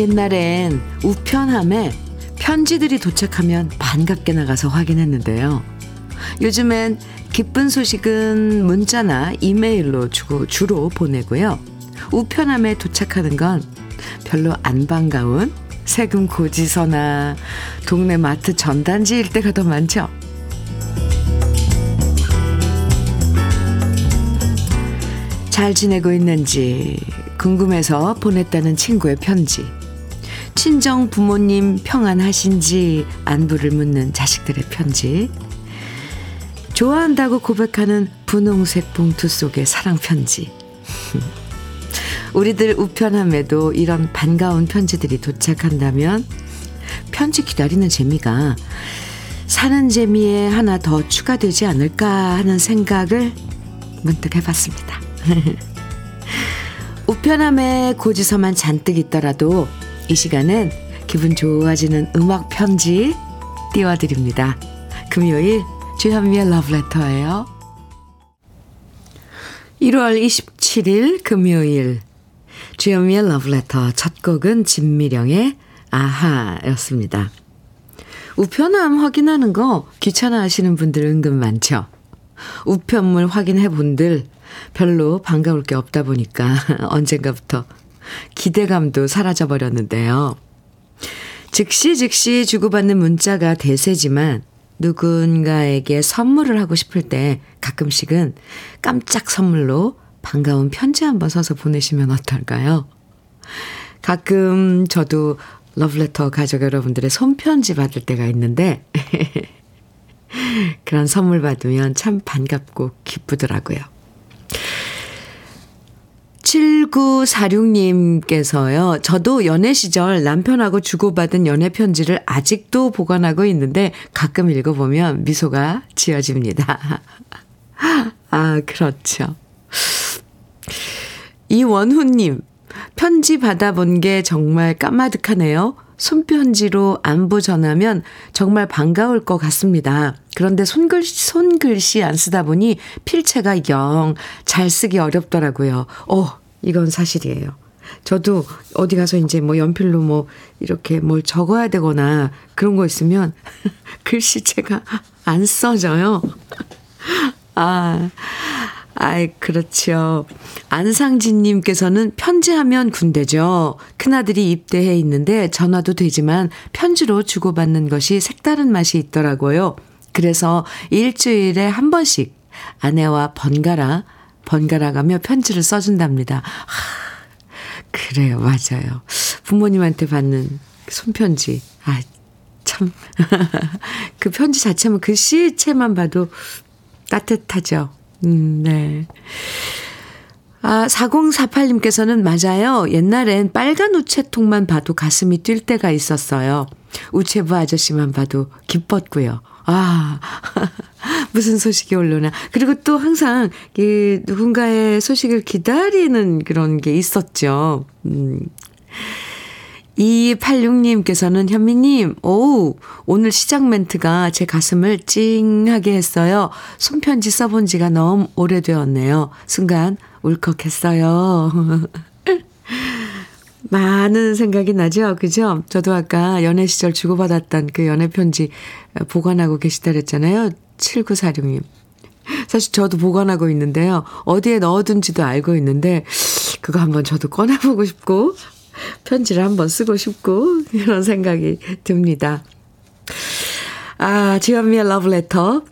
옛날엔 우편함에 편지들이 도착하면 반갑게 나가서 확인했는데요. 요즘엔 기쁜 소식은 문자나 이메일로 주고 주로 보내고요. 우편함에 도착하는 건 별로 안 반가운 세금 고지서나 동네 마트 전단지일 때가 더 많죠. 잘 지내고 있는지 궁금해서 보냈다는 친구의 편지. 친정 부모님 평안하신지 안부를 묻는 자식들의 편지. 좋아한다고 고백하는 분홍색 봉투 속의 사랑 편지. 우리들 우편함에도 이런 반가운 편지들이 도착한다면 편지 기다리는 재미가 사는 재미에 하나 더 추가되지 않을까 하는 생각을 문득 해봤습니다. 우편함에 고지서만 잔뜩 있더라도 이 시간은 기분 좋아지는 음악 편지 띄워드립니다. 금요일 주현미의 러브레터예요. 1월 27일 금요일 주현미의 러브레터 첫 곡은 진미령의 아하였습니다. 우편함 확인하는 거 귀찮아 하시는 분들 은근 많죠. 우편물 확인해 본들 별로 반가울 게 없다 보니까 언젠가부터 기대감도 사라져 버렸는데요. 즉시 즉시 주고받는 문자가 대세지만 누군가에게 선물을 하고 싶을 때 가끔씩은 깜짝 선물로 반가운 편지 한번 써서 보내시면 어떨까요? 가끔 저도 러브레터 가족 여러분들의 손편지 받을 때가 있는데 그런 선물 받으면 참 반갑고 기쁘더라고요. 7946님께서요, 저도 연애 시절 남편하고 주고받은 연애 편지를 아직도 보관하고 있는데 가끔 읽어보면 미소가 지어집니다. 아, 그렇죠. 이원훈님, 편지 받아본 게 정말 까마득하네요. 손편지로 안부 전하면 정말 반가울 것 같습니다. 그런데 손글씨, 손글씨 안 쓰다 보니 필체가 영 잘 쓰기 어렵더라고요. 어, 이건 사실이에요. 저도 어디 가서 이제 뭐 연필로 뭐 이렇게 뭘 적어야 되거나 그런 거 있으면 글씨체가 안 써져요. 아, 아이, 그렇죠. 안상진님께서는 편지하면 군대죠. 큰아들이 입대해 있는데 전화도 되지만 편지로 주고받는 것이 색다른 맛이 있더라고요. 그래서 일주일에 한 번씩 아내와 번갈아, 번갈아 가며 편지를 써준답니다. 하, 그래요. 맞아요. 부모님한테 받는 손편지. 아, 참. 그 편지 자체만, 글씨체만 봐도 따뜻하죠. 음, 네. 아, 4048님께서는 맞아요. 옛날엔 빨간 우체통만 봐도 가슴이 뛸 때가 있었어요. 우체부 아저씨만 봐도 기뻤고요. 아, 무슨 소식이 올려나. 그리고 또 항상 그 누군가의 소식을 기다리는 그런 게 있었죠. 음. 2286님께서는 현미님, 오 오늘 시작 멘트가 제 가슴을 찡하게 했어요. 손편지 써본 지가 너무 오래되었네요. 순간 울컥했어요. 많은 생각이 나죠? 그죠? 저도 아까 연애 시절 주고받았던 그 연애 편지 보관하고 계시다 그랬잖아요. 7946님. 사실 저도 보관하고 있는데요. 어디에 넣어둔지도 알고 있는데, 그거 한번 저도 꺼내보고 싶고, 편지를 한번 쓰고 싶고, 이런 생각이 듭니다. 아, 지현미의 러브레터.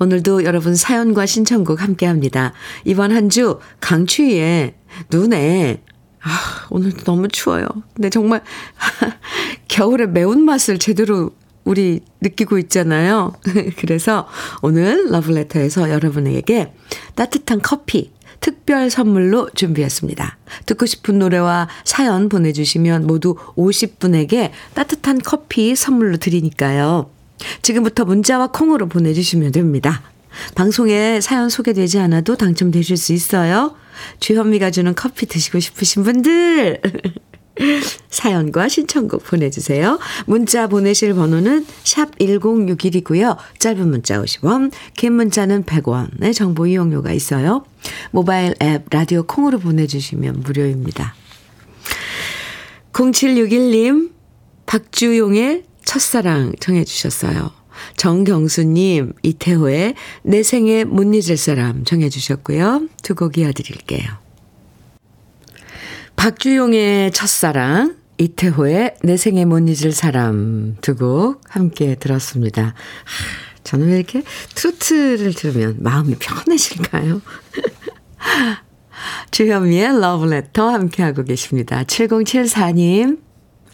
오늘도 여러분 사연과 신청곡 함께 합니다. 이번 한 주 강추위에 눈에 아, 오늘도 너무 추워요. 근데 정말 겨울의 매운맛을 제대로 우리 느끼고 있잖아요. 그래서 오늘 러브레터에서 여러분에게 따뜻한 커피 특별 선물로 준비했습니다. 듣고 싶은 노래와 사연 보내주시면 모두 50분에게 따뜻한 커피 선물로 드리니까요. 지금부터 문자와 콩으로 보내주시면 됩니다. 방송에 사연 소개되지 않아도 당첨되실 수 있어요. 주현미가 주는 커피 드시고 싶으신 분들. 사연과 신청곡 보내주세요. 문자 보내실 번호는 샵 1061이고요. 짧은 문자 50원, 긴 문자는 100원의 정보 이용료가 있어요. 모바일 앱 라디오 콩으로 보내주시면 무료입니다. 0761님, 박주용의 첫사랑 정해 주셨어요. 정경수님, 이태호의 내 생에 못 잊을 사람 정해 주셨고요. 두 곡 이어드릴게요. 박주용의 첫사랑, 이태호의 내 생에 못 잊을 사람 두 곡 함께 들었습니다. 저는 왜 이렇게 트로트를 들으면 마음이 편해질까요? 주현미의 러브레터 함께하고 계십니다. 7074님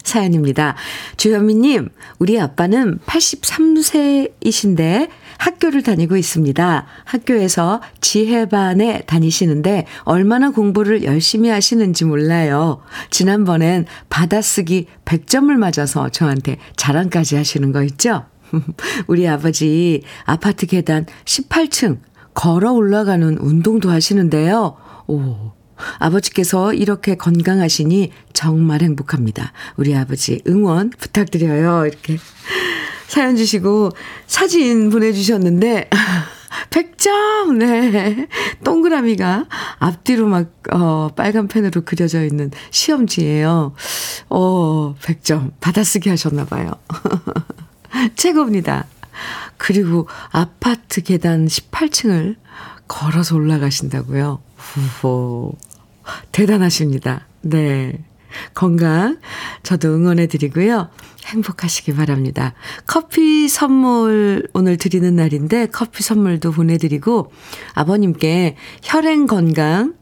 사연입니다. 주현미님, 우리 아빠는 83세이신데 학교를 다니고 있습니다. 학교에서 지혜반에 다니시는데 얼마나 공부를 열심히 하시는지 몰라요. 지난번엔 받아쓰기 100점을 맞아서 저한테 자랑까지 하시는 거 있죠? 우리 아버지 아파트 계단 18층 걸어 올라가는 운동도 하시는데요. 오, 아버지께서 이렇게 건강하시니 정말 행복합니다. 우리 아버지 응원 부탁드려요. 이렇게 사연 주시고 사진 보내주셨는데 100점! 네. 동그라미가 앞뒤로 막, 어, 빨간 펜으로 그려져 있는 시험지예요. 어, 100점. 받아쓰기 하셨나봐요. 최고입니다. 그리고 아파트 계단 18층을 걸어서 올라가신다고요. 후호. 대단하십니다. 네. 건강 저도 응원해 드리고요. 행복하시기 바랍니다. 커피 선물 오늘 드리는 날인데 커피 선물도 보내드리고 아버님께 혈행 건강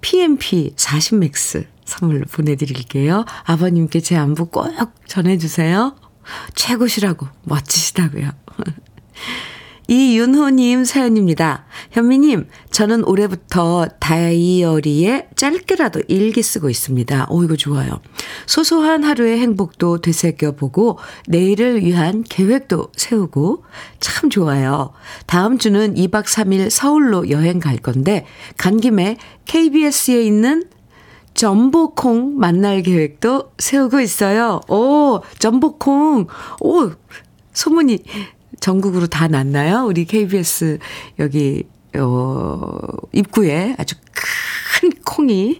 PMP 40 맥스 선물로 보내드릴게요. 아버님께 제 안부 꼭 전해주세요. 최고시라고 멋지시다고요. 이윤호님 사연입니다. 현미님, 저는 올해부터 다이어리에 짧게라도 일기 쓰고 있습니다. 오, 이거 좋아요. 소소한 하루의 행복도 되새겨보고 내일을 위한 계획도 세우고 참 좋아요. 다음 주는 2박 3일 서울로 여행 갈 건데 간 김에 KBS에 있는 전복콩 만날 계획도 세우고 있어요. 오, 전복콩. 오, 소문이 전국으로 다 났나요? 우리 KBS 여기 어 입구에 아주 큰 콩이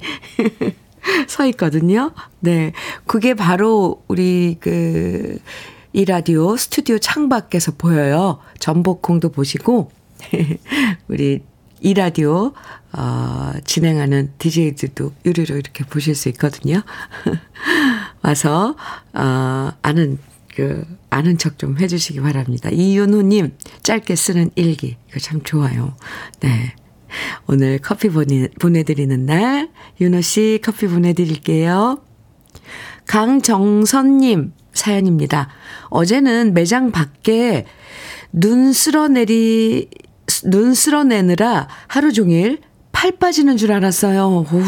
서 있거든요. 네. 그게 바로 우리 그 이 라디오 스튜디오 창밖에서 보여요. 전복콩도 보시고 우리 이 라디오 어 진행하는 DJ들도 유리로 이렇게 보실 수 있거든요. 와서 어 아는 그 아는 척 좀 해주시기 바랍니다. 이윤호님 짧게 쓰는 일기 이거 참 좋아요. 네. 오늘 커피 보내, 보내드리는 날 윤호 씨 커피 보내드릴게요. 강정선님 사연입니다. 어제는 매장 밖에 눈 쓸어내리 눈 쓸어내느라 하루 종일 팔 빠지는 줄 알았어요. 오우.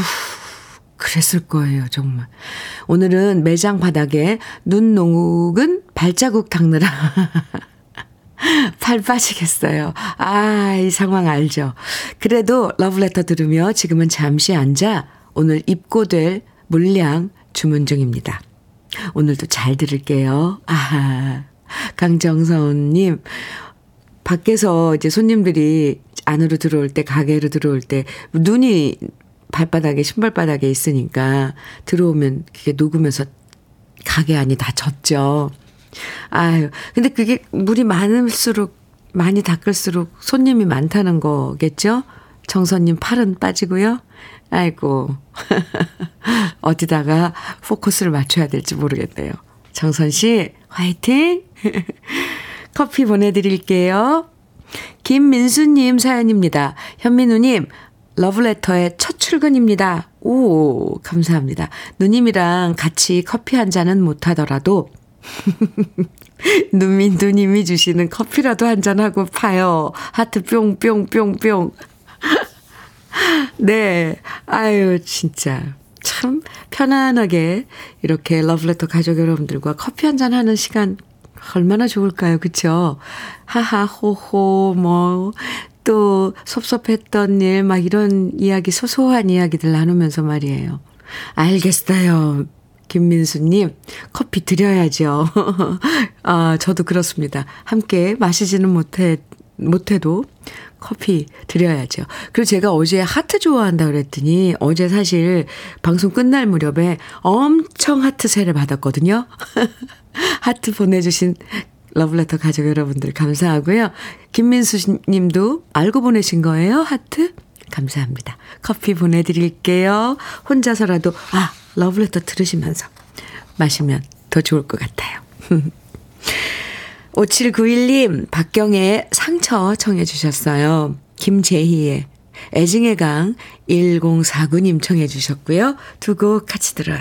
그랬을 거예요, 정말. 오늘은 매장 바닥에 눈 녹은 발자국 닦느라 팔 빠지겠어요. 아, 이 상황 알죠? 그래도 러브레터 들으며 지금은 잠시 앉아 오늘 입고될 물량 주문 중입니다. 오늘도 잘 들을게요. 아, 강정선님, 밖에서 이제 손님들이 안으로 들어올 때, 가게로 들어올 때, 눈이 발바닥에 신발바닥에 있으니까 들어오면 그게 녹으면서 가게 안이 다 젖죠. 아유, 근데 그게 물이 많을수록 많이 닦을수록 손님이 많다는 거겠죠? 정선님 팔은 빠지고요. 아이고. 어디다가 포커스를 맞춰야 될지 모르겠네요. 정선 씨, 화이팅! 커피 보내드릴게요. 김민수님 사연입니다. 현민우님, 러브레터의 첫 출근입니다. 오, 감사합니다. 누님이랑 같이 커피 한 잔은 못하더라도, 누민 누님이 주시는 커피라도 한 잔하고 파요. 하트 뿅뿅뿅뿅. 네. 아유, 진짜. 참 편안하게 이렇게 러브레터 가족 여러분들과 커피 한 잔 하는 시간 얼마나 좋을까요? 그쵸? 하하, 호호, 뭐, 또 섭섭했던 일, 막 이런 이야기, 소소한 이야기들 나누면서 말이에요. 알겠어요. 김민수님, 커피 드려야죠. 아, 저도 그렇습니다. 함께 마시지는 못해, 못해도 커피 드려야죠. 그리고 제가 어제 하트 좋아한다 그랬더니 어제 사실 방송 끝날 무렵에 엄청 하트 세례를 받았거든요. 하트 보내주신 러브레터 가족 여러분들 감사하고요. 김민수 님도 알고 보내신 거예요? 하트? 감사합니다. 커피 보내드릴게요. 혼자서라도, 아, 러브레터 들으시면서 마시면 더 좋을 것 같아요. 5791님, 박경의 상처 청해 주셨어요. 김재희의 애증의 강 1049님 청해 주셨고요. 두 곡 같이 들어요.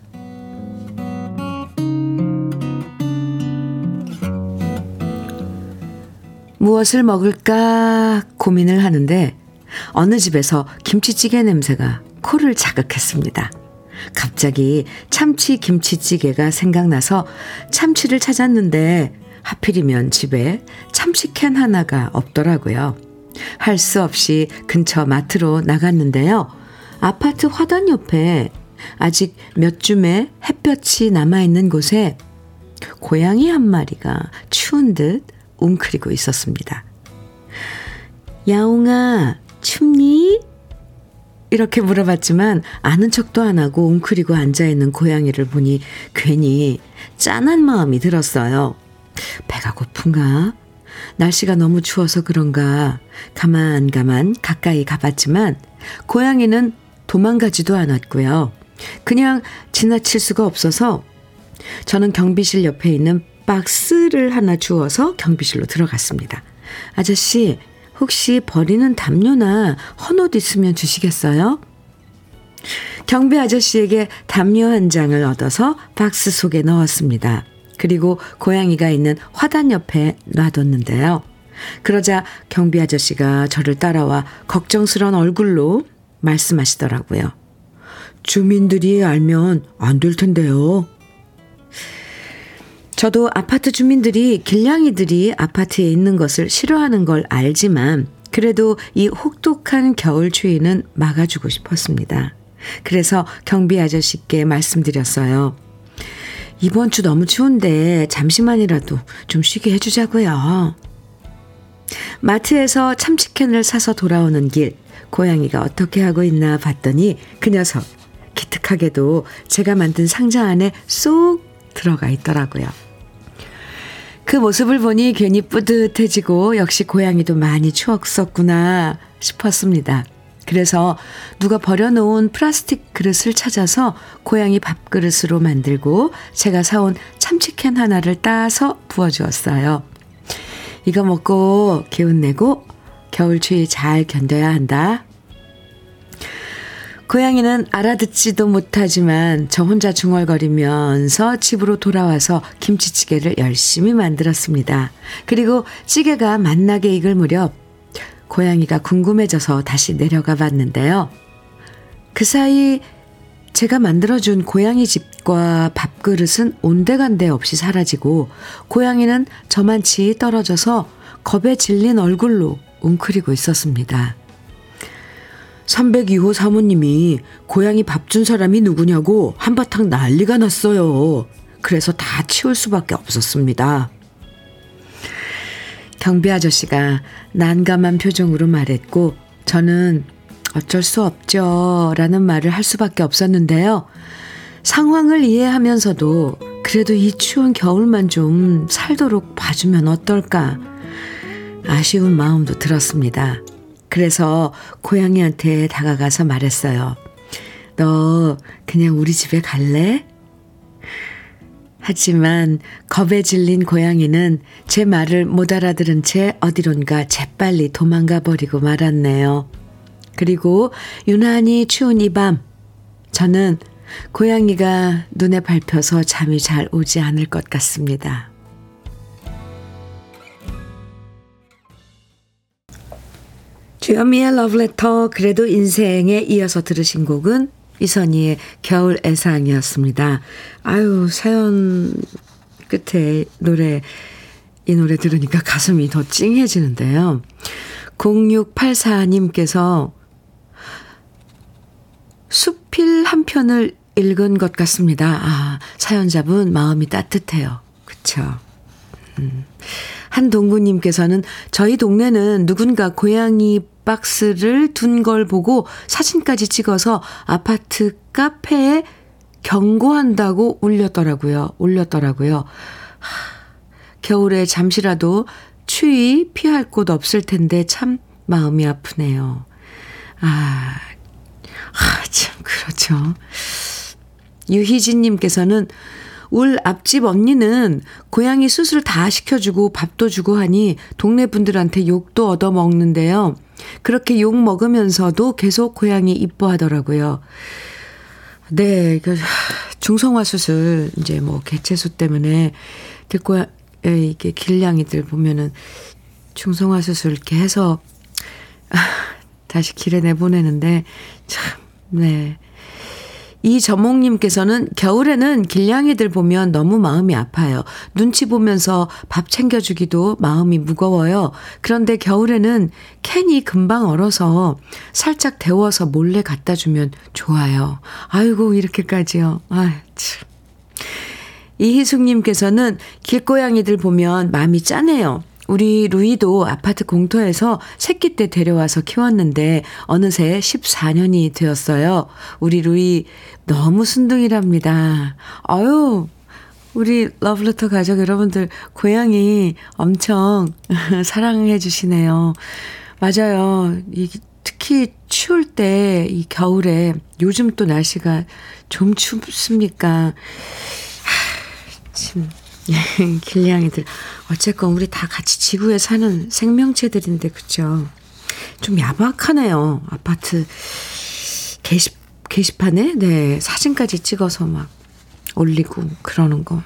무엇을 먹을까 고민을 하는데 어느 집에서 김치찌개 냄새가 코를 자극했습니다. 갑자기 참치 김치찌개가 생각나서 참치를 찾았는데 하필이면 집에 참치캔 하나가 없더라고요. 할 수 없이 근처 마트로 나갔는데요. 아파트 화단 옆에 아직 몇 줌의 햇볕이 남아있는 곳에 고양이 한 마리가 추운 듯 웅크리고 있었습니다. 야옹아, 춥니? 이렇게 물어봤지만 아는 척도 안 하고 웅크리고 앉아있는 고양이를 보니 괜히 짠한 마음이 들었어요. 배가 고픈가? 날씨가 너무 추워서 그런가 가만 가만 가까이 가봤지만 고양이는 도망가지도 않았고요. 그냥 지나칠 수가 없어서 저는 경비실 옆에 있는 박스를 하나 주워서 경비실로 들어갔습니다. 아저씨, 혹시 버리는 담요나 헌옷 있으면 주시겠어요? 경비 아저씨에게 담요 한 장을 얻어서 박스 속에 넣었습니다. 그리고 고양이가 있는 화단 옆에 놔뒀는데요. 그러자 경비 아저씨가 저를 따라와 걱정스런 얼굴로 말씀하시더라고요. 주민들이 알면 안 될 텐데요. 저도 아파트 주민들이 길냥이들이 아파트에 있는 것을 싫어하는 걸 알지만 그래도 이 혹독한 겨울 추위는 막아주고 싶었습니다. 그래서 경비 아저씨께 말씀드렸어요. 이번 주 너무 추운데 잠시만이라도 좀 쉬게 해주자고요. 마트에서 참치캔을 사서 돌아오는 길 고양이가 어떻게 하고 있나 봤더니 그 녀석 기특하게도 제가 만든 상자 안에 쏙 들어가 있더라고요. 그 모습을 보니 괜히 뿌듯해지고 역시 고양이도 많이 추억 썼구나 싶었습니다. 그래서 누가 버려놓은 플라스틱 그릇을 찾아서 고양이 밥그릇으로 만들고 제가 사온 참치캔 하나를 따서 부어주었어요. 이거 먹고 개운내고 겨울 추위 잘 견뎌야 한다. 고양이는 알아듣지도 못하지만 저 혼자 중얼거리면서 집으로 돌아와서 김치찌개를 열심히 만들었습니다. 그리고 찌개가 맛나게 익을 무렵 고양이가 궁금해져서 다시 내려가 봤는데요. 그 사이 제가 만들어준 고양이 집과 밥그릇은 온데간데 없이 사라지고 고양이는 저만치 떨어져서 겁에 질린 얼굴로 웅크리고 있었습니다. 302호 사모님이 고양이 밥 준 사람이 누구냐고 한바탕 난리가 났어요. 그래서 다 치울 수밖에 없었습니다. 경비 아저씨가 난감한 표정으로 말했고 저는 어쩔 수 없죠. 라는 말을 할 수밖에 없었는데요. 상황을 이해하면서도 그래도 이 추운 겨울만 좀 살도록 봐주면 어떨까. 아쉬운 마음도 들었습니다. 그래서 고양이한테 다가가서 말했어요. 너 그냥 우리 집에 갈래? 하지만 겁에 질린 고양이는 제 말을 못 알아들은 채 어디론가 재빨리 도망가 버리고 말았네요. 그리고 유난히 추운 이 밤, 저는 고양이가 눈에 밟혀서 잠이 잘 오지 않을 것 같습니다. 주현미의 러브레터 그래도 인생에 이어서 들으신 곡은 이선희의 겨울 애상이었습니다. 아유 사연 끝에 노래 이 노래 들으니까 가슴이 더 찡해지는데요. 0684님께서 수필 한 편을 읽은 것 같습니다. 아, 사연자분 마음이 따뜻해요. 그쵸. 음. 한동구님께서는 저희 동네는 누군가 고양이 박스를 둔 걸 보고 사진까지 찍어서 아파트 카페에 경고한다고 올렸더라고요. 올렸더라고요. 하, 겨울에 잠시라도 추위 피할 곳 없을 텐데 참 마음이 아프네요. 아, 아, 참, 그렇죠. 유희진님께서는 울 앞집 언니는 고양이 수술 다 시켜주고 밥도 주고 하니 동네 분들한테 욕도 얻어먹는데요. 그렇게 욕 먹으면서도 계속 고양이 이뻐하더라고요. 네, 그, 중성화 수술, 이제 뭐, 개체수 때문에, 길고야, 이게 길냥이들 보면은, 중성화 수술 이렇게 해서, 다시 길에 내보내는데, 참, 네. 이 저몽님께서는 겨울에는 길냥이들 보면 너무 마음이 아파요. 눈치 보면서 밥 챙겨주기도 마음이 무거워요. 그런데 겨울에는 캔이 금방 얼어서 살짝 데워서 몰래 갖다 주면 좋아요. 아이고, 이렇게까지요. 아 참. 이희숙님께서는 길고양이들 보면 마음이 짠해요. 우리 루이도 아파트 공터에서 새끼 때 데려와서 키웠는데 어느새 14년이 되었어요. 우리 루이 너무 순둥이랍니다. 아유, 우리 러브레터 가족 여러분들 고양이 엄청 사랑해 주시네요. 맞아요. 이 특히 추울 때 이 겨울에 요즘 또 날씨가 좀 춥습니까? 하, 참 길냥이들. 어쨌건 우리 다 같이 지구에 사는 생명체들인데, 그쵸? 좀 야박하네요. 아파트 게시, 게시판에, 네, 사진까지 찍어서 막 올리고 그러는 거.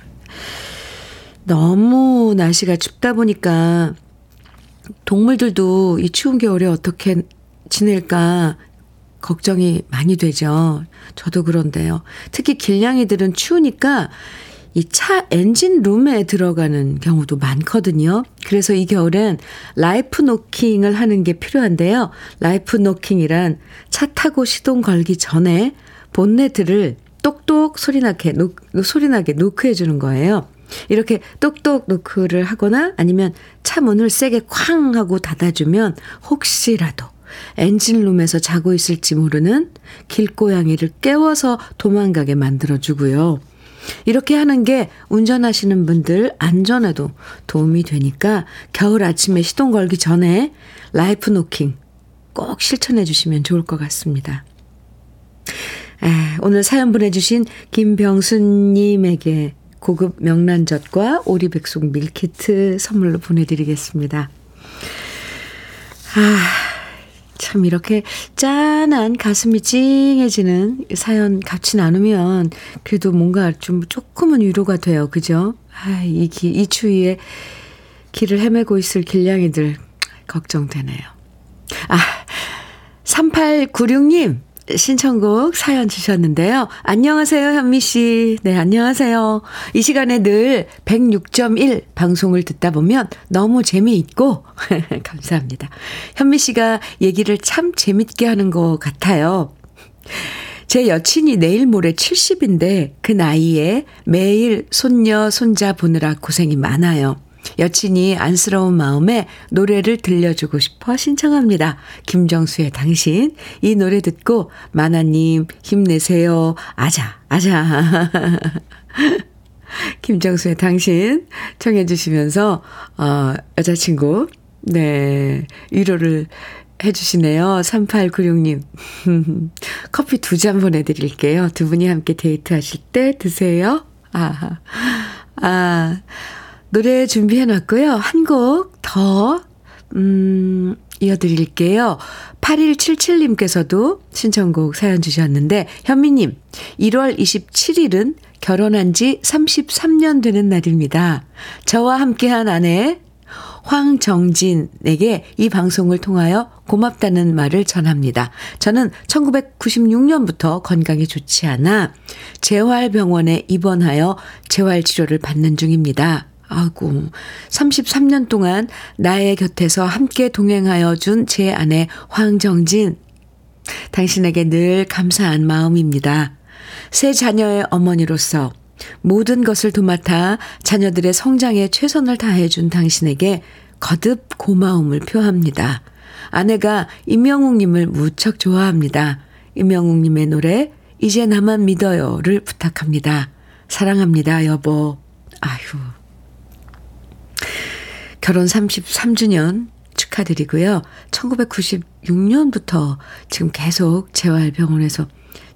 너무 날씨가 춥다 보니까 동물들도 이 추운 겨울에 어떻게 지낼까 걱정이 많이 되죠. 저도 그런데요. 특히 길냥이들은 추우니까 이 차 엔진 룸에 들어가는 경우도 많거든요. 그래서 이 겨울엔 life knocking을 하는 게 필요한데요. life knocking이란 차 타고 시동 걸기 전에 본네트를 똑똑 소리나게, 노, 소리나게 노크해 주는 거예요. 이렇게 똑똑 노크를 하거나 아니면 차 문을 세게 쾅 하고 닫아주면 혹시라도 엔진룸에서 자고 있을지 모르는 길고양이를 깨워서 도망가게 만들어주고요. 이렇게 하는 게 운전하시는 분들 안전에도 도움이 되니까 겨울 아침에 시동 걸기 전에 life knocking 꼭 실천해 주시면 좋을 것 같습니다. 에, 오늘 사연 보내주신 김병수님에게 고급 명란젓과 오리백숙 밀키트 선물로 보내드리겠습니다. 아, 참 이렇게 짠한 가슴이 찡해지는 사연 같이 나누면 그래도 뭔가 좀 조금은 위로가 돼요. 그죠? 아, 이, 기, 이 추위에 길을 헤매고 있을 길냥이들 걱정되네요. 아, 3896님, 신청곡 사연 주셨는데요. 안녕하세요, 현미 씨. 네, 안녕하세요. 이 시간에 늘 106.1 방송을 듣다 보면 너무 재미있고, 감사합니다. 현미 씨가 얘기를 참 재밌게 하는 것 같아요. 제 여친이 내일 모레 70인데 그 나이에 매일 손녀, 손자 보느라 고생이 많아요. 여친이 안쓰러운 마음에 노래를 들려주고 싶어 신청합니다. 김정수의 당신. 이 노래 듣고 마나님 힘내세요. 아자, 아자. 김정수의 당신 청해 주시면서 어 여자친구 네 위로를 해주시네요. 3896님. 커피 두 잔 보내드릴게요. 두 분이 함께 데이트하실 때 드세요. 아, 아, 노래 준비해 놨고요. 한 곡 더, 음, 이어드릴게요. 8177님께서도 신청곡 사연 주셨는데, 현미님, 1월 27일은 결혼한 지 33년 되는 날입니다. 저와 함께한 아내 황정진에게 이 방송을 통하여 고맙다는 말을 전합니다. 저는 1996년부터 건강이 좋지 않아 재활병원에 입원하여 재활치료를 받는 중입니다. 아이고, 33년 동안 나의 곁에서 함께 동행하여 준 제 아내 황정진. 당신에게 늘 감사한 마음입니다. 세 자녀의 어머니로서 모든 것을 도맡아 자녀들의 성장에 최선을 다해준 당신에게 거듭 고마움을 표합니다. 아내가 임영웅님을 무척 좋아합니다. 임영웅님의 노래, 이제 나만 믿어요를 부탁합니다. 사랑합니다, 여보. 아휴. 결혼 33주년 축하드리고요. 1996년부터 지금 계속 재활병원에서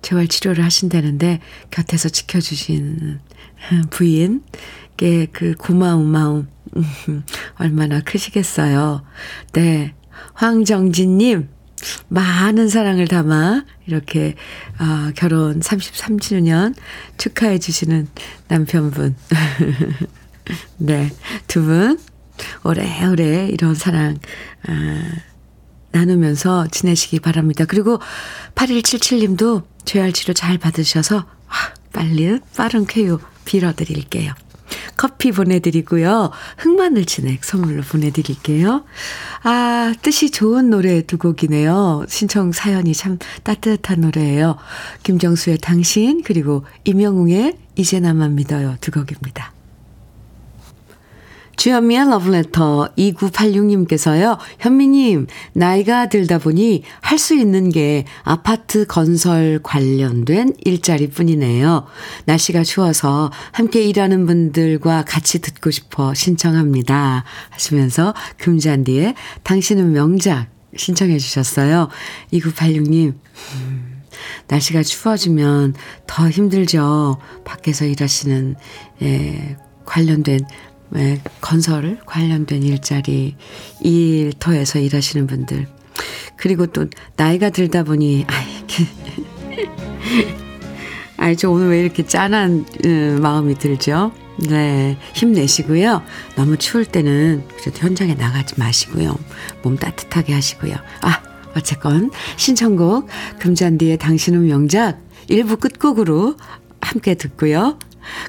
재활 치료를 하신다는데 곁에서 지켜주신 부인께 그 고마운 마음 얼마나 크시겠어요. 네. 황정진님, 많은 사랑을 담아 이렇게 어, 결혼 33주년 축하해 주시는 남편분. 네. 두 분 오래오래 이런 사랑 아, 나누면서 지내시기 바랍니다. 그리고 8177님도 재활 치료 잘 받으셔서 아, 빨리 빠른 쾌유 빌어드릴게요. 커피 보내드리고요. 흑마늘 진액 선물로 보내드릴게요. 아, 뜻이 좋은 노래 두 곡이네요. 신청 사연이 참 따뜻한 노래예요. 김정수의 당신, 그리고 임영웅의 이제 나만 믿어요 두 곡입니다. 주현미의 러브레터 2986님께서요. 현미님, 나이가 들다 보니 할 수 있는 게 아파트 건설 관련된 일자리 뿐이네요. 날씨가 추워서 함께 일하는 분들과 같이 듣고 싶어 신청합니다. 하시면서 금잔디에 당신은 명작 신청해 주셨어요. 2986님, 음, 날씨가 추워지면 더 힘들죠. 밖에서 일하시는, 예, 관련된 네, 건설 관련된 일자리, 일터에서 일하시는 분들. 그리고 또 나이가 들다 보니, 아이, 아이, 저 오늘 왜 이렇게 짠한 음, 마음이 들죠? 네, 힘내시고요. 너무 추울 때는 그래도 현장에 나가지 마시고요. 몸 따뜻하게 하시고요. 아, 어쨌건 신청곡 금잔디의 당신은 명작 1부 끝곡으로 함께 듣고요.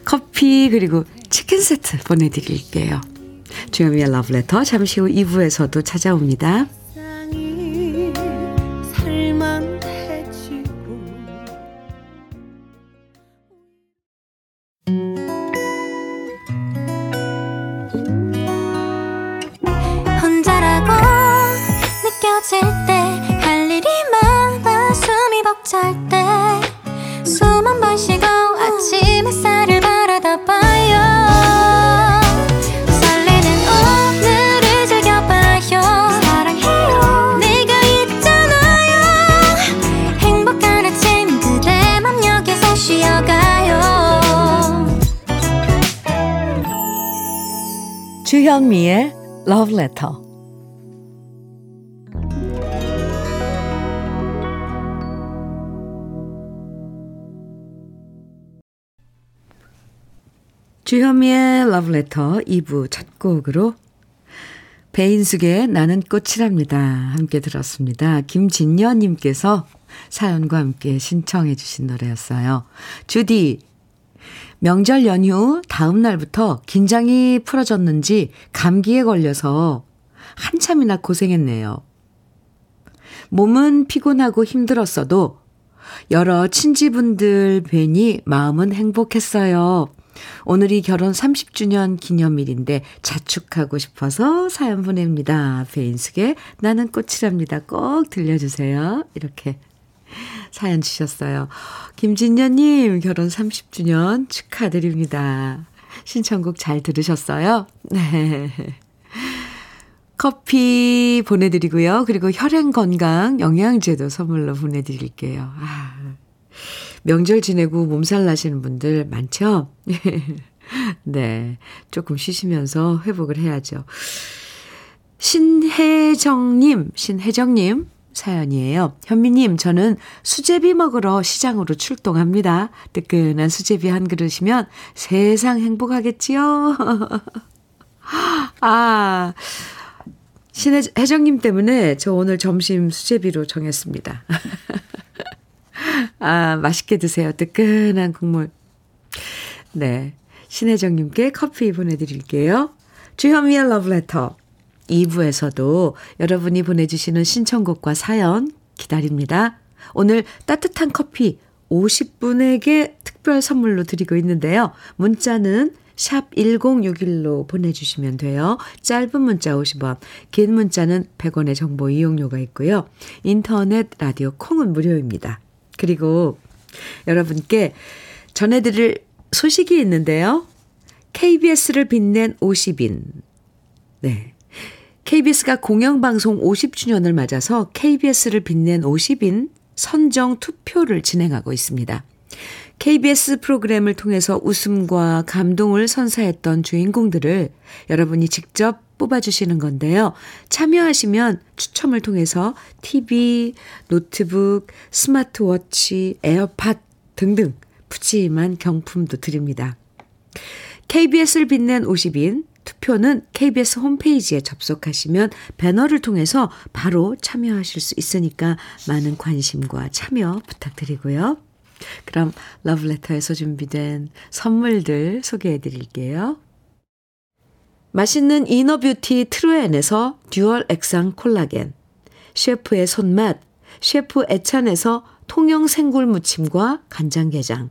커피 그리고 치킨 세트 보내드릴게요. 주현미의 러브레터 잠시 후 2부에서도 찾아옵니다. 주현미의 러브레터 주현미의 러브레터 2부 첫 곡으로 배인숙의 나는 꽃이랍니다. 함께 들었습니다. 김진녀님께서 사연과 함께 신청해 주신 노래였어요. 주디, 명절 연휴 다음 날부터 긴장이 풀어졌는지 감기에 걸려서 한참이나 고생했네요. 몸은 피곤하고 힘들었어도 여러 친지분들 뵈니 마음은 행복했어요. 오늘이 결혼 30주년 기념일인데 자축하고 싶어서 사연 보냅니다. 배인숙의 나는 꽃이랍니다. 꼭 들려주세요. 이렇게 사연 주셨어요. 김진녀님, 결혼 30주년 축하드립니다. 신청곡 잘 들으셨어요? 네. 커피 보내드리고요. 그리고 혈행 건강 영양제도 선물로 보내드릴게요. 아, 명절 지내고 몸살 나시는 분들 많죠? 네. 조금 쉬시면서 회복을 해야죠. 신혜정님, 신혜정님, 사연이에요. 현미님, 저는 수제비 먹으러 시장으로 출동합니다. 뜨끈한 수제비 한 그릇이면 세상 행복하겠지요? 아, 신혜정님 때문에 저 오늘 점심 수제비로 정했습니다. 아, 맛있게 드세요. 뜨끈한 국물. 네. 신혜정님께 커피 보내드릴게요. 주현미의 러브레터. 2부에서도 여러분이 보내주시는 신청곡과 사연 기다립니다. 오늘 따뜻한 커피 50분에게 특별 선물로 드리고 있는데요. 문자는 샵 1061로 보내주시면 돼요. 짧은 문자 50원, 긴 문자는 100원의 정보 이용료가 있고요. 인터넷 라디오 콩은 무료입니다. 그리고 여러분께 전해드릴 소식이 있는데요. KBS를 빛낸 50인. 네. KBS가 공영방송 50주년을 맞아서 KBS를 빛낸 50인 선정 투표를 진행하고 있습니다. KBS 프로그램을 통해서 웃음과 감동을 선사했던 주인공들을 여러분이 직접 뽑아주시는 건데요. 참여하시면 추첨을 통해서 TV, 노트북, 스마트워치, 에어팟 등등 푸짐한 경품도 드립니다. KBS를 빛낸 50인 투표는 KBS 홈페이지에 접속하시면 배너를 통해서 바로 참여하실 수 있으니까 많은 관심과 참여 부탁드리고요. 그럼 러브레터에서 준비된 선물들 소개해 드릴게요. 맛있는 inner beauty 트루엔에서 dual 액상 콜라겐, 셰프의 손맛, 셰프 애찬에서 통영 생굴 무침과 간장게장,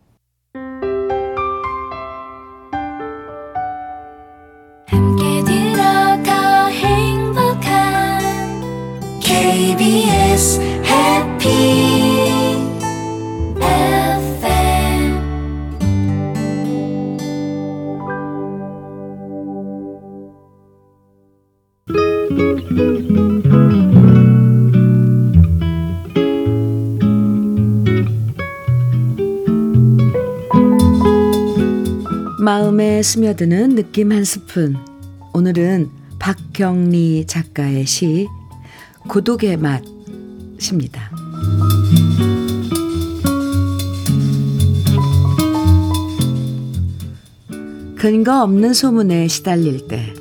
스며드는 느낌 한 스푼. 오늘은 박경리 작가의 시 고독의 맛입니다. 근거 없는 소문에 시달릴 때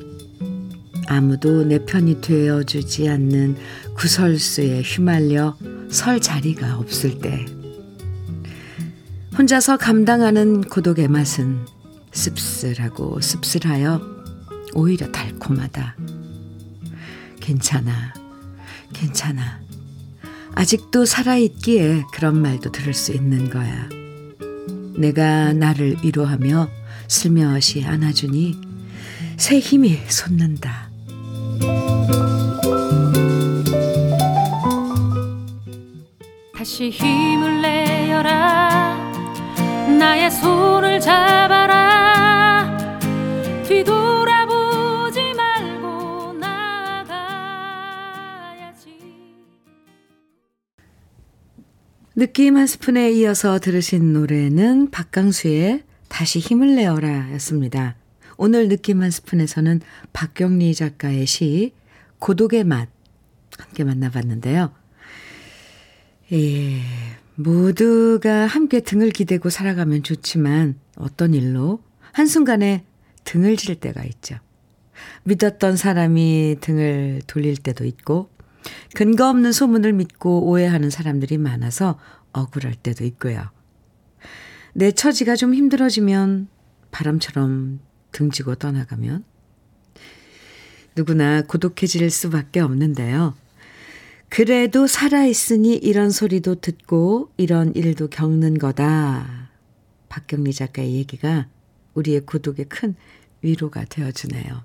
아무도 내 편이 되어주지 않는 구설수에 휘말려 설 자리가 없을 때 혼자서 감당하는 고독의 맛은 씁쓸하고 씁쓸하여 오히려 달콤하다. 괜찮아, 괜찮아. 아직도 살아있기에 그런 말도 들을 수 있는 거야. 내가 나를 위로하며 슬며시 안아주니 새 힘이 솟는다. 다시 힘을 내어라 나의 손을 잡아라 느낌 한 스푼에 이어서 들으신 노래는 박강수의 다시 힘을 내어라 였습니다. 오늘 느낌 한 스푼에서는 박경리 작가의 시 고독의 맛 함께 만나봤는데요. 예, 모두가 함께 등을 기대고 살아가면 좋지만 어떤 일로 한순간에 등을 질 때가 있죠. 믿었던 사람이 등을 돌릴 때도 있고 근거 없는 소문을 믿고 오해하는 사람들이 많아서 억울할 때도 있고요. 내 처지가 좀 힘들어지면 바람처럼 등지고 떠나가면 누구나 고독해질 수밖에 없는데요. 그래도 살아있으니 이런 소리도 듣고 이런 일도 겪는 거다. 박경리 작가의 얘기가 우리의 고독에 큰 위로가 되어주네요.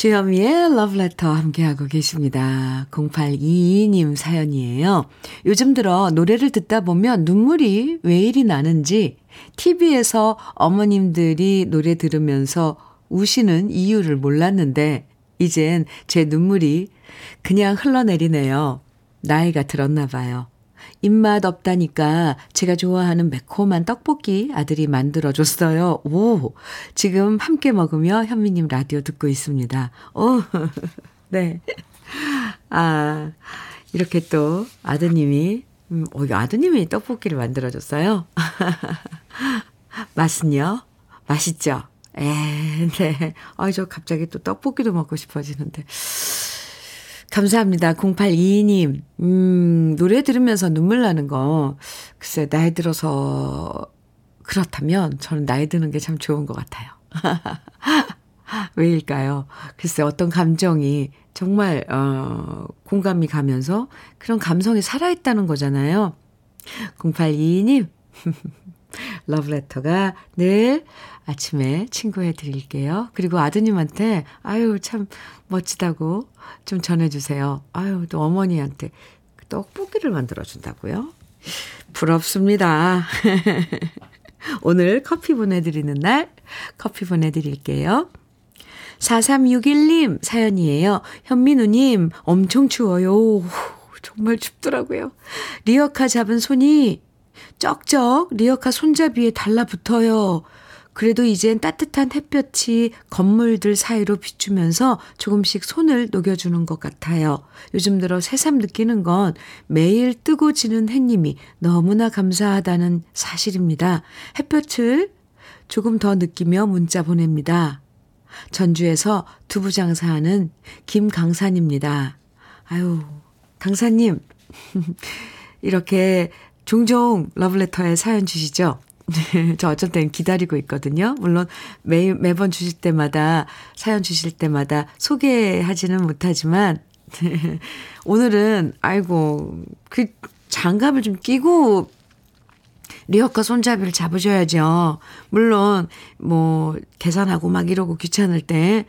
주현미의 러브레터 함께하고 계십니다. 0822님 사연이에요. 요즘 들어 노래를 듣다 보면 눈물이 왜 이리 나는지 TV에서 어머님들이 노래 들으면서 우시는 이유를 몰랐는데 이젠 제 눈물이 그냥 흘러내리네요. 나이가 들었나 봐요. 입맛 없다니까 제가 좋아하는 매콤한 떡볶이 아들이 만들어줬어요. 오, 지금 함께 먹으며 현미님 라디오 듣고 있습니다. 오, 네. 아, 이렇게 또 아드님이, 음, 어, 아드님이 떡볶이를 만들어줬어요. 맛은요? 맛있죠? 에, 네. 아, 저 갑자기 또 떡볶이도 먹고 싶어지는데. 감사합니다. 0822님. 음, 노래 들으면서 눈물 나는 거, 글쎄, 나이 들어서 그렇다면 저는 나이 드는 게 참 좋은 것 같아요. 왜일까요? 글쎄, 어떤 감정이 정말, 어, 공감이 가면서 그런 감성이 살아있다는 거잖아요. 0822님. 러브레터가 늘 아침에 친구해 드릴게요. 그리고 아드님한테, 아유, 참 멋지다고 좀 전해주세요. 아유, 또 어머니한테 떡볶이를 만들어 준다고요? 부럽습니다. 오늘 커피 보내드리는 날 커피 보내드릴게요. 4361님 사연이에요. 현민우님, 엄청 추워요. 정말 춥더라고요. 리어카 잡은 손이 쩍쩍 리어카 손잡이에 달라붙어요. 그래도 이젠 따뜻한 햇볕이 건물들 사이로 비추면서 조금씩 손을 녹여주는 것 같아요. 요즘 들어 새삼 느끼는 건 매일 뜨고 지는 햇님이 너무나 감사하다는 사실입니다. 햇볕을 조금 더 느끼며 문자 보냅니다. 전주에서 두부 장사하는 김강산입니다. 아유, 강사님. 이렇게 종종 러브레터에 사연 주시죠? 저 어쩔 땐 기다리고 있거든요. 물론 매, 매번 주실 때마다, 사연 주실 때마다 소개하지는 못하지만, 오늘은, 아이고, 그 장갑을 좀 끼고 리어카 손잡이를 잡으셔야죠. 물론, 뭐, 계산하고 막 이러고 귀찮을 때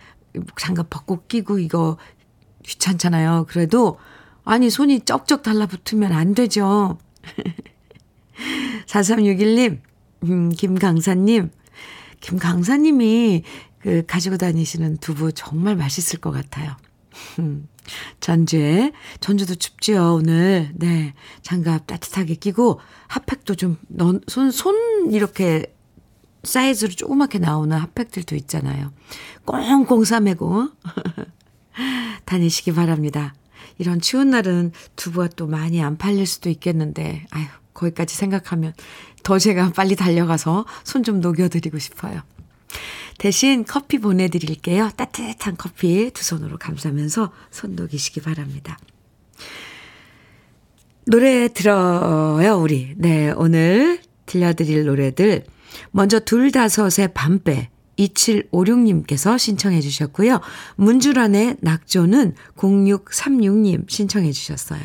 장갑 벗고 끼고 이거 귀찮잖아요. 그래도, 아니, 손이 쩍쩍 달라붙으면 안 되죠. 4361님, 음, 김강사님, 김강사님이 그 가지고 다니시는 두부 정말 맛있을 것 같아요. 음, 전주에, 전주도 춥지요, 오늘. 네. 장갑 따뜻하게 끼고, 핫팩도 좀, 넣, 손, 손, 이렇게 사이즈로 조그맣게 나오는 핫팩들도 있잖아요. 꽁꽁 싸매고 다니시기 바랍니다. 이런 추운 날은 두부가 또 많이 안 팔릴 수도 있겠는데, 아유, 거기까지 생각하면 더 제가 빨리 달려가서 손 좀 녹여드리고 싶어요. 대신 커피 보내드릴게요. 따뜻한 커피 두 손으로 감싸면서 손 녹이시기 바랍니다. 노래 들어요, 우리. 네, 오늘 들려드릴 노래들. 먼저 둘다섯의 밤배 2756님께서 신청해 주셨고요. 문주란의 낙조는 0636님 신청해 주셨어요.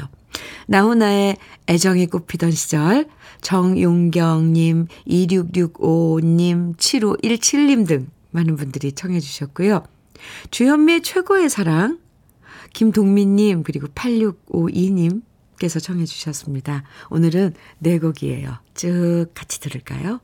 나훈아의 애정이 꽃피던 시절, 정용경님, 2665님, 7517님 등 많은 분들이 청해 주셨고요. 주현미의 최고의 사랑, 김동민님, 그리고 8652님께서 청해 주셨습니다. 오늘은 네 곡이에요. 쭉 같이 들을까요?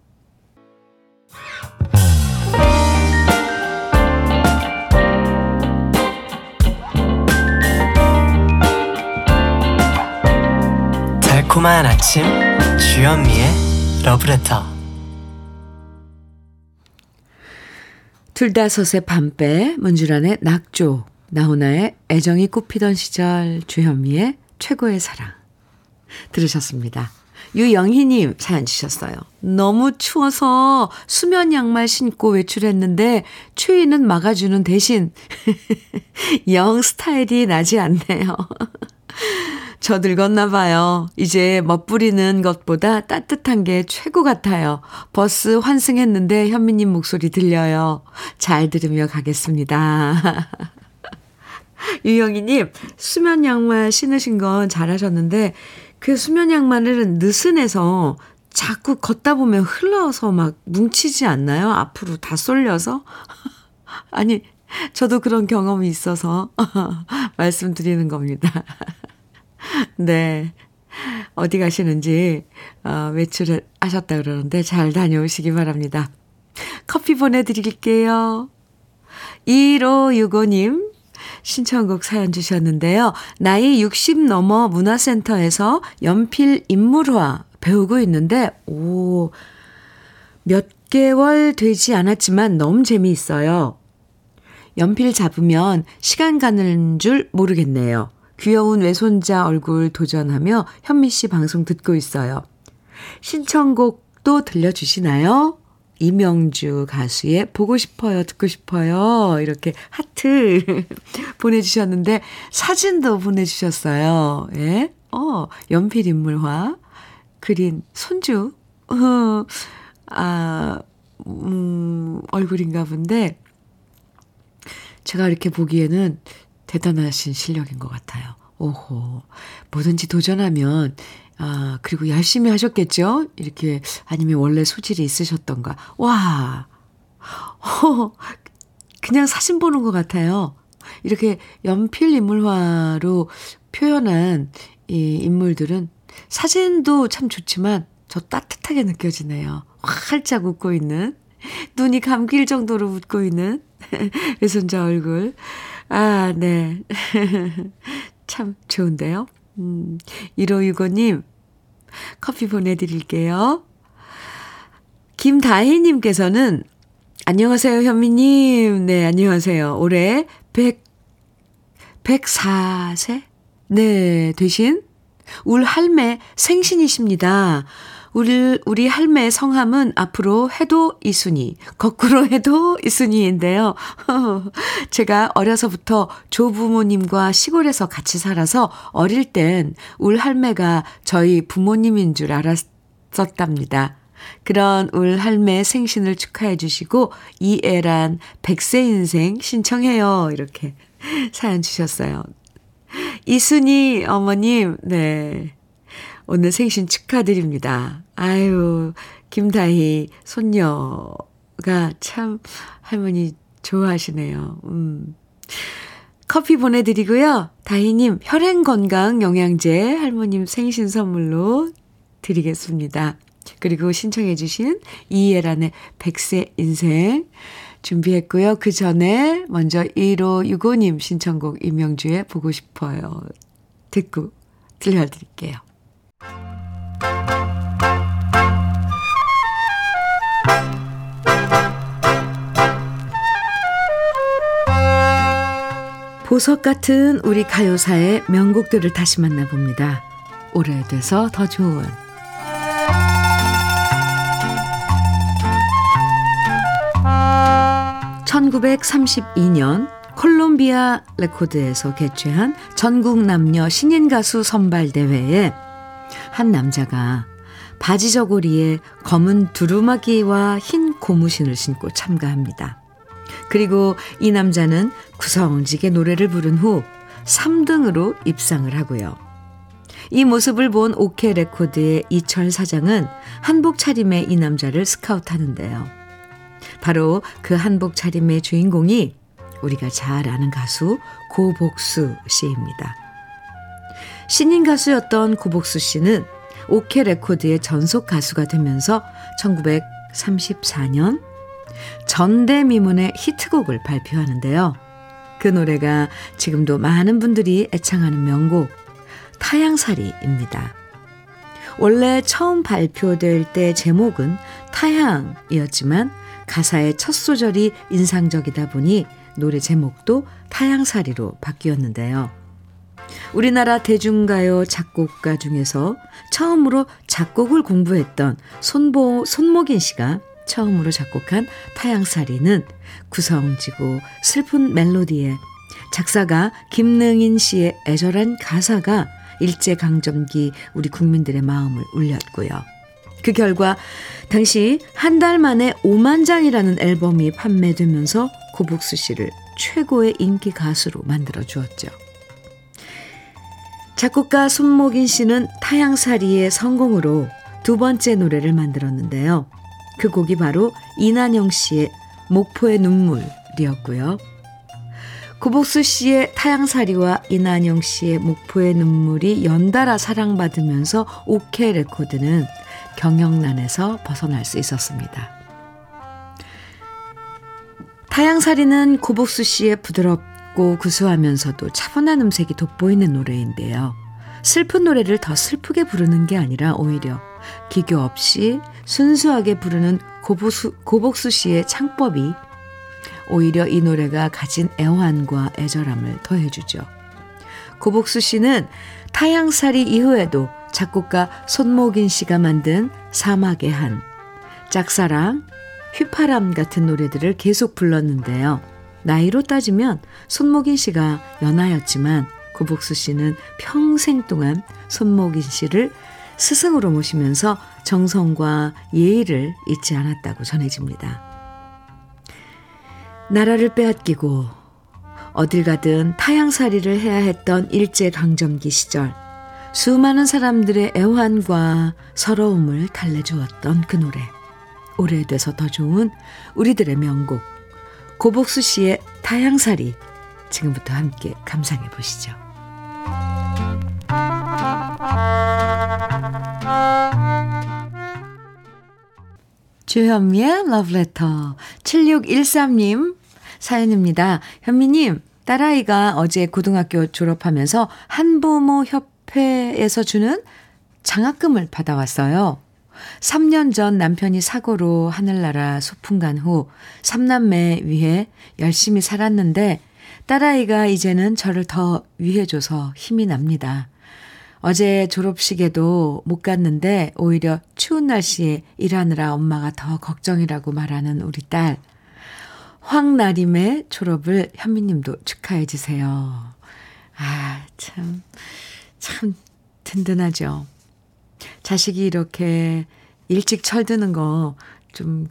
달콤한 아침 주현미의 러브레터 둘다섯의 밤배, 문주란의 낙조, 나훈아의 애정이 꽃피던 시절, 주현미의 최고의 사랑. 들으셨습니다. 유영희님 사연 주셨어요. 너무 추워서 수면 양말 신고 외출했는데 추위는 막아주는 대신 영 스타일이 나지 않네요. 저 늙었나 봐요. 이제 멋부리는 것보다 따뜻한 게 최고 같아요. 버스 환승했는데 현미님 목소리 들려요. 잘 들으며 가겠습니다. 유영희님, 수면 양말 신으신 건 잘하셨는데, 그 수면 양말은 느슨해서 자꾸 걷다 보면 흘러서 막 뭉치지 않나요? 앞으로 다 쏠려서? 아니, 저도 그런 경험이 있어서 말씀드리는 겁니다. 네. 어디 가시는지, 어, 외출을 하셨다 그러는데 잘 다녀오시기 바랍니다. 커피 보내드릴게요. 1565님, 신청곡 사연 주셨는데요. 나이 60 넘어 문화센터에서 연필 인물화 배우고 있는데, 오, 몇 개월 되지 않았지만 너무 재미있어요. 연필 잡으면 시간 가는 줄 모르겠네요. 귀여운 외손자 얼굴 도전하며 현미 씨 방송 듣고 있어요. 신청곡도 들려주시나요? 이명주 가수의 보고 싶어요, 듣고 싶어요. 이렇게 하트 보내주셨는데 사진도 보내주셨어요. 예? 어, 연필 인물화 그린 손주. 어, 아, 음, 얼굴인가 본데 제가 이렇게 보기에는 대단하신 실력인 것 같아요. 오호. 뭐든지 도전하면, 아, 그리고 열심히 하셨겠죠? 이렇게, 아니면 원래 소질이 있으셨던가. 와. 어, 그냥 사진 보는 것 같아요. 이렇게 연필 인물화로 표현한 이 인물들은 사진도 참 좋지만 저 따뜻하게 느껴지네요. 활짝 웃고 있는, 눈이 감길 정도로 웃고 있는 외손자 얼굴. 아, 네. 참 좋은데요. 음, 1565님, 커피 보내드릴게요. 김다희님께서는, 안녕하세요, 현미님. 네, 안녕하세요. 올해 100, 104세? 네, 되신 울 할매 생신이십니다. 우리, 우리 할매 성함은 앞으로 해도 이순이, 거꾸로 해도 이순이인데요. 제가 어려서부터 조부모님과 시골에서 같이 살아서 어릴 땐 울 할매가 저희 부모님인 줄 알았었답니다. 그런 울 할매 생신을 축하해 주시고 이애란 백세 인생 신청해요. 이렇게 사연 주셨어요. 이순이 어머님, 네. 오늘 생신 축하드립니다. 아유, 김다희 손녀가 참 할머니 좋아하시네요. 음. 커피 보내드리고요. 다희님, 혈행건강 영양제 할머님 생신 선물로 드리겠습니다. 그리고 신청해주신 이예란의 백세 인생 준비했고요. 그 전에 먼저 1565님 신청곡 임명주의 보고 싶어요. 듣고 들려드릴게요. 보석 같은 우리 가요사의 명곡들을 다시 만나봅니다. 오래돼서 더 좋은 1932년 콜롬비아 레코드에서 개최한 전국 남녀 신인 가수 선발 대회에 한 남자가 바지 저고리에 검은 두루마기와 흰 고무신을 신고 참가합니다. 그리고 이 남자는 구성지게 노래를 부른 후 3등으로 입상을 하고요. 이 모습을 본 오케 레코드의 이철 사장은 한복 차림의 이 남자를 스카우트하는데요. 바로 그 한복 차림의 주인공이 우리가 잘 아는 가수 고복수 씨입니다. 신인 가수였던 고복수 씨는 오케 레코드의 전속 가수가 되면서 1934년 전대미문의 히트곡을 발표하는데요. 그 노래가 지금도 많은 분들이 애창하는 명곡 타향살이입니다. 원래 처음 발표될 때 제목은 타향이었지만 가사의 첫 소절이 인상적이다 보니 노래 제목도 타향살이로 바뀌었는데요. 우리나라 대중가요 작곡가 중에서 처음으로 작곡을 공부했던 손보, 손목인 씨가 처음으로 작곡한 타향살이는 구성지고 슬픈 멜로디에 작사가 김능인 씨의 애절한 가사가 일제강점기 우리 국민들의 마음을 울렸고요. 그 결과 당시 한 달 만에 5만 장이라는 앨범이 판매되면서 고복수 씨를 최고의 인기 가수로 만들어 주었죠. 작곡가 손목인 씨는 타향살이의 성공으로 두 번째 노래를 만들었는데요. 그 곡이 바로 이난영 씨의 목포의 눈물이었고요. 고복수 씨의 타향살이와 이난영 씨의 목포의 눈물이 연달아 사랑받으면서 오케 레코드는 경영난에서 벗어날 수 있었습니다. 타향살이는 고복수 씨의 부드럽 고 구수하면서도 차분한 음색이 돋보이는 노래인데요. 슬픈 노래를 더 슬프게 부르는 게 아니라 오히려 기교 없이 순수하게 부르는 고복수, 고복수 씨의 창법이 오히려 이 노래가 가진 애환과 애절함을 더해주죠. 고복수 씨는 타향살이 이후에도 작곡가 손목인 씨가 만든 사막의 한, 짝사랑, 휘파람 같은 노래들을 계속 불렀는데요. 나이로 따지면 손목인 씨가 연하였지만 고복수 씨는 평생 동안 손목인 씨를 스승으로 모시면서 정성과 예의를 잊지 않았다고 전해집니다. 나라를 빼앗기고 어딜 가든 타향살이를 해야 했던 일제강점기 시절 수많은 사람들의 애환과 서러움을 달래주었던 그 노래 오래돼서 더 좋은 우리들의 명곡 고복수 씨의 타향살이 지금부터 함께 감상해 보시죠. 주현미의 러브레터 7613님 사연입니다. 현미님, 딸아이가 어제 고등학교 졸업하면서 한부모 협회에서 주는 장학금을 받아왔어요. 3년 전 남편이 사고로 하늘나라 소풍 간 후 3남매 위해 열심히 살았는데 딸아이가 이제는 저를 더 위해줘서 힘이 납니다. 어제 졸업식에도 못 갔는데 오히려 추운 날씨에 일하느라 엄마가 더 걱정이라고 말하는 우리 딸. 황나림의 졸업을 현미님도 축하해 주세요. 아, 참, 참 든든하죠. 자식이 이렇게 일찍 철드는 거 좀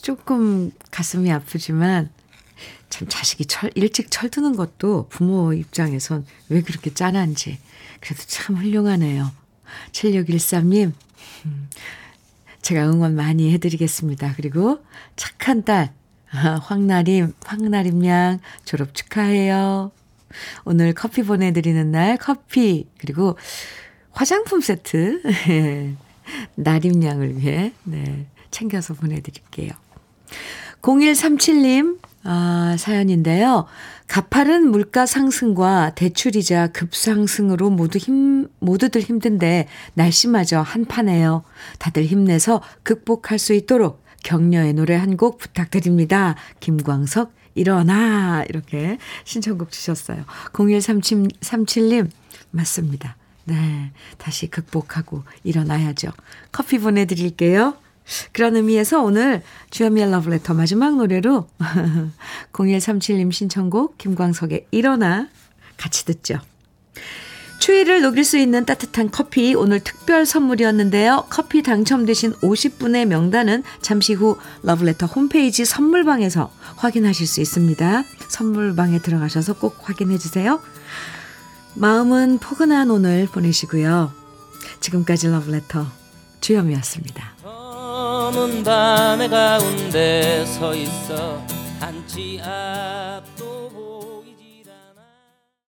조금 가슴이 아프지만 참 자식이 철, 일찍 철드는 것도 부모 입장에선 왜 그렇게 짠한지 그래도 참 훌륭하네요. 7613님, 음, 제가 응원 많이 해드리겠습니다. 그리고 착한 딸, 아, 황나림, 황나림 양 졸업 축하해요. 오늘 커피 보내드리는 날 커피, 그리고 화장품 세트, 나림 양을 위해, 네, 챙겨서 보내드릴게요. 0137님, 아, 사연인데요. 가파른 물가 상승과 대출이자 급상승으로 모두 힘, 모두들 힘든데 날씨마저 한파네요. 다들 힘내서 극복할 수 있도록 격려의 노래 한 곡 부탁드립니다. 김광석, 일어나! 이렇게 신청곡 주셨어요. 0137님, 맞습니다. 네. 다시 극복하고 일어나야죠. 커피 보내드릴게요. 그런 의미에서 오늘 주현미의 러브레터 마지막 노래로 0137님 신청곡 김광석의 일어나 같이 듣죠. 추위를 녹일 수 있는 따뜻한 커피 오늘 특별 선물이었는데요. 커피 당첨되신 50분의 명단은 잠시 후 러브레터 홈페이지 선물방에서 확인하실 수 있습니다. 선물방에 들어가셔서 꼭 확인해 주세요. 마음은 포근한 오늘 보내시고요. 지금까지 러브레터. 검은 밤의 가운데 서 있어 한치 앞도